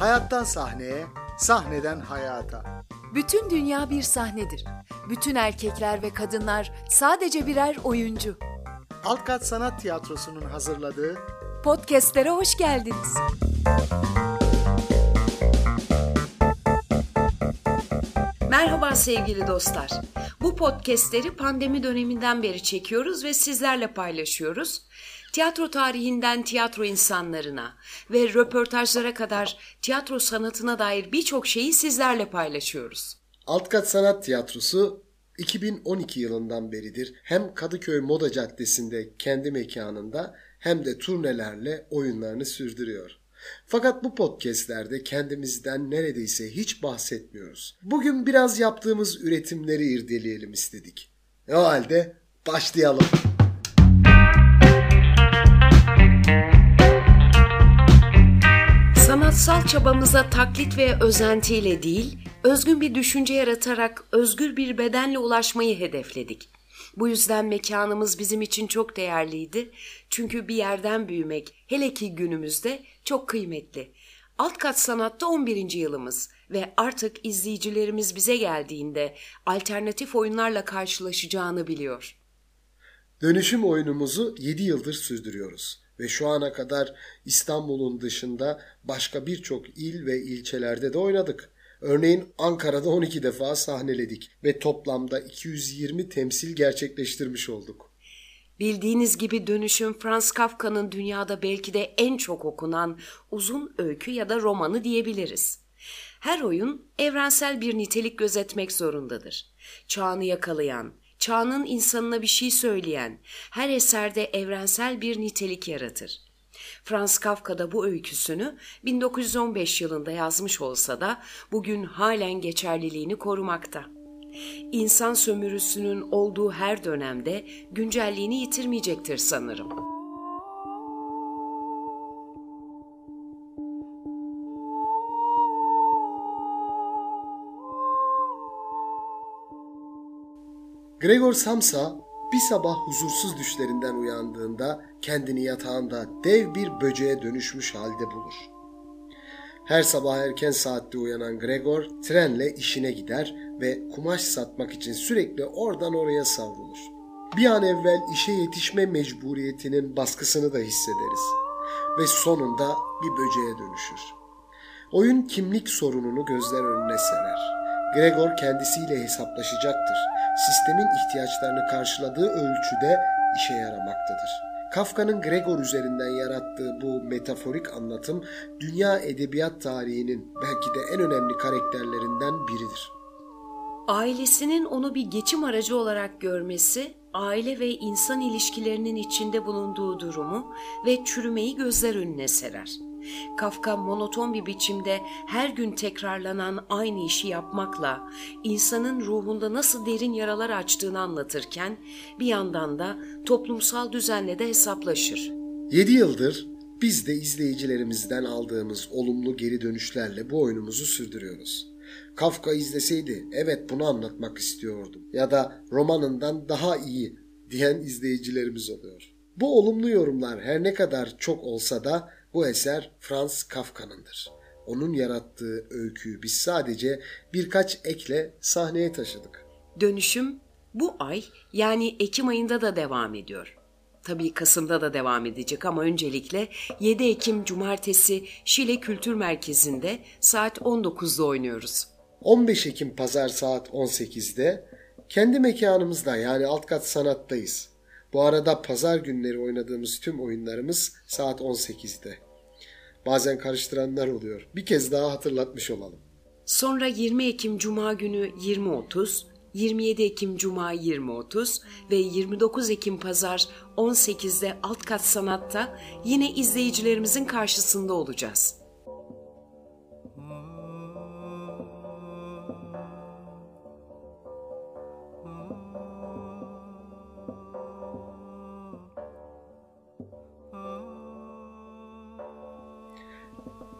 Hayattan sahneye, sahneden hayata. Bütün dünya bir sahnedir. Bütün erkekler ve kadınlar sadece birer oyuncu. Altkat Sanat Tiyatrosu'nun hazırladığı Podcast'lere hoş geldiniz. Merhaba sevgili dostlar. Bu podcastleri pandemi döneminden beri çekiyoruz ve sizlerle paylaşıyoruz. Tiyatro tarihinden tiyatro insanlarına ve röportajlara kadar tiyatro sanatına dair birçok şeyi sizlerle paylaşıyoruz. Altkat Sanat Tiyatrosu 2012 yılından beridir hem Kadıköy Moda Caddesi'nde kendi mekanında hem de turnelerle oyunlarını sürdürüyor. Fakat bu podcastlerde kendimizden neredeyse hiç bahsetmiyoruz. Bugün biraz yaptığımız üretimleri irdeleyelim istedik. E o halde başlayalım. Sanatsal çabamıza taklit ve özentiyle değil, özgün bir düşünce yaratarak özgür bir bedenle ulaşmayı hedefledik. Bu yüzden mekanımız bizim için çok değerliydi. Çünkü bir yerden büyümek, hele ki günümüzde çok kıymetli. Alt kat sanatta 11. yılımız ve artık izleyicilerimiz bize geldiğinde alternatif oyunlarla karşılaşacağını biliyor. Dönüşüm oyunumuzu 7 yıldır sürdürüyoruz ve şu ana kadar İstanbul'un dışında başka birçok il ve ilçelerde de oynadık. Örneğin Ankara'da 12 defa sahneledik ve toplamda 220 temsil gerçekleştirmiş olduk. Bildiğiniz gibi dönüşüm Franz Kafka'nın dünyada belki de en çok okunan uzun öykü ya da romanı diyebiliriz. Her oyun evrensel bir nitelik gözetmek zorundadır. Çağını yakalayan, çağının insanına bir şey söyleyen, her eserde evrensel bir nitelik yaratır. Franz Kafka da bu öyküsünü 1915 yılında yazmış olsa da bugün halen geçerliliğini korumakta. İnsan sömürüsünün olduğu her dönemde güncelliğini yitirmeyecektir sanırım. Gregor Samsa bir sabah huzursuz düşlerinden uyandığında kendini yatağında dev bir böceğe dönüşmüş halde bulur. Her sabah erken saatte uyanan Gregor trenle işine gider ve kumaş satmak için sürekli oradan oraya savrulur. Bir an evvel işe yetişme mecburiyetinin baskısını da hissederiz ve sonunda bir böceğe dönüşür. Oyun kimlik sorununu gözler önüne serer. Gregor kendisiyle hesaplaşacaktır. Sistemin ihtiyaçlarını karşıladığı ölçüde işe yaramaktadır. Kafka'nın Gregor üzerinden yarattığı bu metaforik anlatım dünya edebiyat tarihinin belki de en önemli karakterlerinden biridir. Ailesinin onu bir geçim aracı olarak görmesi, aile ve insan ilişkilerinin içinde bulunduğu durumu ve çürümeyi gözler önüne serer. Kafka monoton bir biçimde her gün tekrarlanan aynı işi yapmakla insanın ruhunda nasıl derin yaralar açtığını anlatırken bir yandan da toplumsal düzenle de hesaplaşır. 7 yıldır biz de izleyicilerimizden aldığımız olumlu geri dönüşlerle bu oyunumuzu sürdürüyoruz. Kafka izleseydi evet bunu anlatmak istiyordum ya da romanından daha iyi diyen izleyicilerimiz oluyor. Bu olumlu yorumlar her ne kadar çok olsa da bu eser Franz Kafka'nındır. Onun yarattığı öyküyü biz sadece birkaç ekle sahneye taşıdık. Dönüşüm bu ay yani Ekim ayında da devam ediyor. Tabii Kasım'da da devam edecek ama öncelikle 7 Ekim Cumartesi Şile Kültür Merkezi'nde saat 19'da oynuyoruz. 15 Ekim Pazar saat 18'de kendi mekanımızda yani alt kat sanattayız. Bu arada pazar günleri oynadığımız tüm oyunlarımız saat 18'de. Bazen karıştıranlar oluyor. Bir kez daha hatırlatmış olalım. Sonra 20 Ekim Cuma günü 20.30, 27 Ekim Cuma 20.30 ve 29 Ekim Pazar 18'de Alt Kat Sanat'ta yine izleyicilerimizin karşısında olacağız.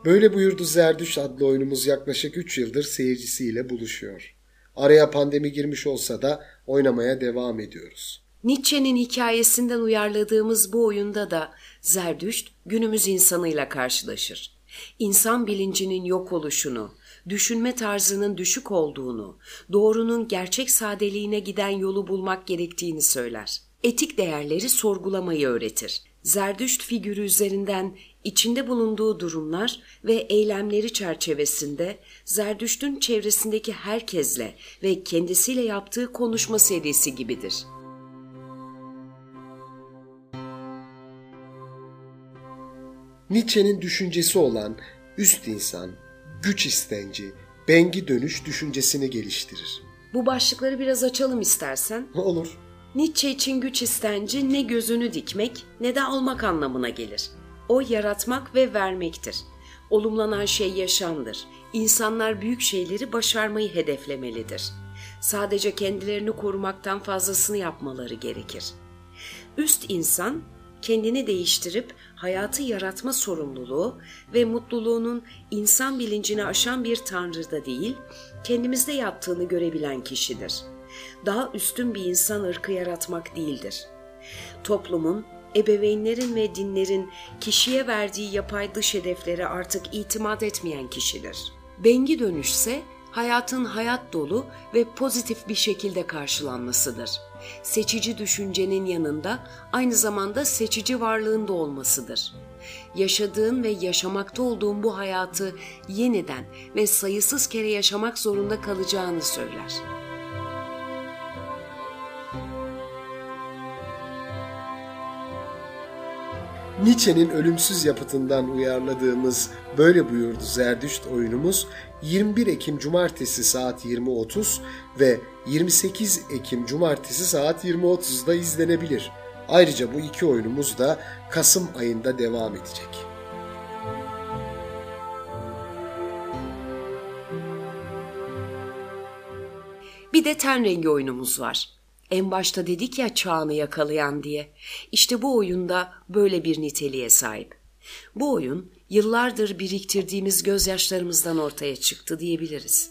Böyle buyurdu Zerdüş adlı oyunumuz yaklaşık 3 yıldır seyircisiyle buluşuyor. Araya pandemi girmiş olsa da oynamaya devam ediyoruz. Nietzsche'nin hikayesinden uyarladığımız bu oyunda da Zerdüşt günümüz insanıyla karşılaşır. İnsan bilincinin yok oluşunu, düşünme tarzının düşük olduğunu, doğrunun gerçek sadeliğine giden yolu bulmak gerektiğini söyler. Etik değerleri sorgulamayı öğretir. Zerdüşt figürü üzerinden içinde bulunduğu durumlar ve eylemleri çerçevesinde Zerdüşt'ün çevresindeki herkesle ve kendisiyle yaptığı konuşma serisi gibidir. Nietzsche'nin düşüncesi olan üst insan, güç istenci, bengi dönüş düşüncesini geliştirir. Bu başlıkları biraz açalım istersen. Olur. Nietzsche için güç istenci ne gözünü dikmek ne de almak anlamına gelir. O yaratmak ve vermektir. Olumlanan şey yaşamdır. İnsanlar büyük şeyleri başarmayı hedeflemelidir. Sadece kendilerini korumaktan fazlasını yapmaları gerekir. Üst insan kendini değiştirip hayatı yaratma sorumluluğu ve mutluluğunun insan bilincini aşan bir tanrıda değil, kendimizde yattığını görebilen kişidir. Daha üstün bir insan ırkı yaratmak değildir. Toplumun, ebeveynlerin ve dinlerin kişiye verdiği yapay dış hedeflere artık itimat etmeyen kişidir. Bengi dönüşse hayatın hayat dolu ve pozitif bir şekilde karşılanmasıdır. Seçici düşüncenin yanında aynı zamanda seçici varlığın da olmasıdır. Yaşadığın ve yaşamakta olduğun bu hayatı yeniden ve sayısız kere yaşamak zorunda kalacağını söyler. Nietzsche'nin ölümsüz yapıtından uyarladığımız Böyle Buyurdu Zerdüşt oyunumuz 21 Ekim Cumartesi saat 20.30 ve 28 Ekim Cumartesi saat 20.30'da izlenebilir. Ayrıca bu iki oyunumuz da Kasım ayında devam edecek. Bir de ten rengi oyunumuz var. En başta dedik ya çağını yakalayan diye. İşte bu oyunda böyle bir niteliğe sahip. Bu oyun yıllardır biriktirdiğimiz gözyaşlarımızdan ortaya çıktı diyebiliriz.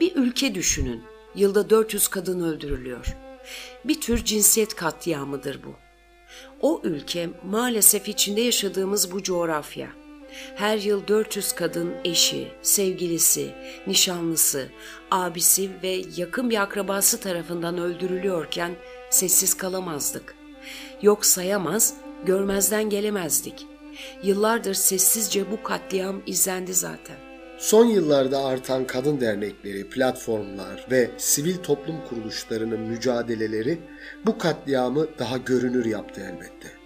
Bir ülke düşünün. Yılda 400 kadın öldürülüyor. Bir tür cinsiyet katliamıdır bu. O ülke maalesef içinde yaşadığımız bu coğrafya. Her yıl 400 kadın eşi, sevgilisi, nişanlısı, abisi ve yakın bir akrabası tarafından öldürülüyorken sessiz kalamazdık. Yok sayamaz, görmezden gelemezdik. Yıllardır sessizce bu katliam izlendi zaten. Son yıllarda artan kadın dernekleri, platformlar ve sivil toplum kuruluşlarının mücadeleleri bu katliamı daha görünür yaptı elbette.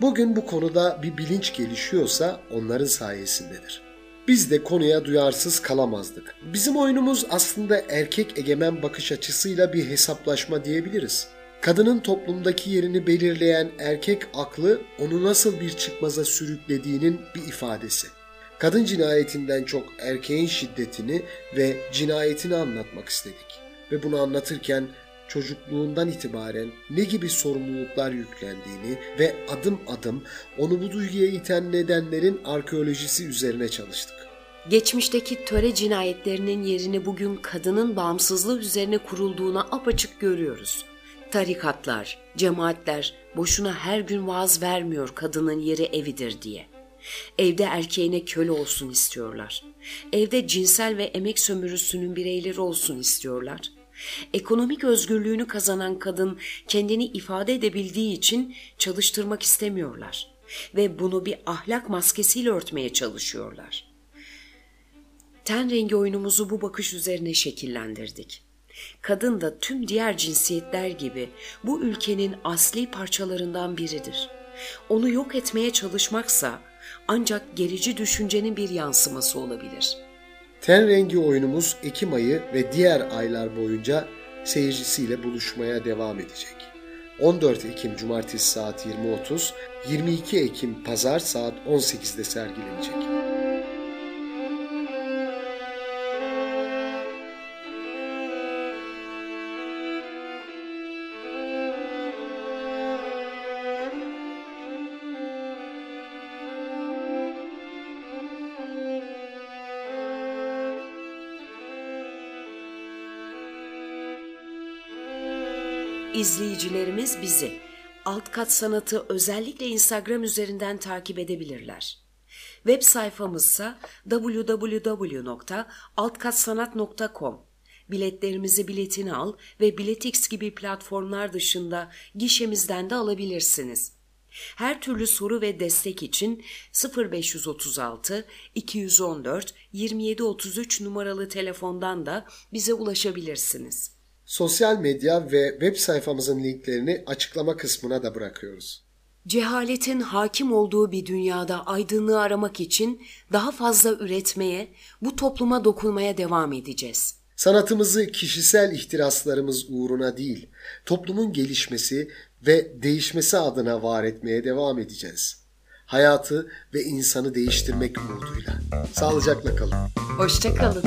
Bugün bu konuda bir bilinç gelişiyorsa onların sayesindedir. Biz de konuya duyarsız kalamazdık. Bizim oyunumuz aslında erkek egemen bakış açısıyla bir hesaplaşma diyebiliriz. Kadının toplumdaki yerini belirleyen erkek aklı onu nasıl bir çıkmaza sürüklediğinin bir ifadesi. Kadın cinayetinden çok erkeğin şiddetini ve cinayetini anlatmak istedik. Ve bunu anlatırken çocukluğundan itibaren ne gibi sorumluluklar yüklendiğini ve adım adım onu bu duyguya iten nedenlerin arkeolojisi üzerine çalıştık. Geçmişteki töre cinayetlerinin yerini bugün kadının bağımsızlığı üzerine kurulduğuna apaçık görüyoruz. Tarikatlar, cemaatler boşuna her gün vaaz vermiyor kadının yeri evidir diye. Evde erkeğine köle olsun istiyorlar. Evde cinsel ve emek sömürüsünün bireyleri olsun istiyorlar. Ekonomik özgürlüğünü kazanan kadın kendini ifade edebildiği için çalıştırmak istemiyorlar ve bunu bir ahlak maskesiyle örtmeye çalışıyorlar. Ten rengi oyunumuzu bu bakış üzerine şekillendirdik. Kadın da tüm diğer cinsiyetler gibi bu ülkenin asli parçalarından biridir. Onu yok etmeye çalışmaksa ancak gerici düşüncenin bir yansıması olabilir. Ten rengi oyunumuz Ekim ayı ve diğer aylar boyunca seyircisiyle buluşmaya devam edecek. 14 Ekim Cumartesi saat 20.30, 22 Ekim Pazar saat 18'de sergilenecek. İzleyicilerimiz bizi Alt Kat Sanatı özellikle Instagram üzerinden takip edebilirler. Web sayfamızsa www.altkatsanat.com Biletlerimizi biletini al ve Biletix gibi platformlar dışında gişemizden de alabilirsiniz. Her türlü soru ve destek için 0536 214 2733 numaralı telefondan da bize ulaşabilirsiniz. Sosyal medya ve web sayfamızın linklerini açıklama kısmına da bırakıyoruz. Cehaletin hakim olduğu bir dünyada aydınlığı aramak için daha fazla üretmeye, bu topluma dokunmaya devam edeceğiz. Sanatımızı kişisel ihtiraslarımız uğruna değil, toplumun gelişmesi ve değişmesi adına var etmeye devam edeceğiz. Hayatı ve insanı değiştirmek umuduyla. Sağlıcakla kalın. Hoşçakalın.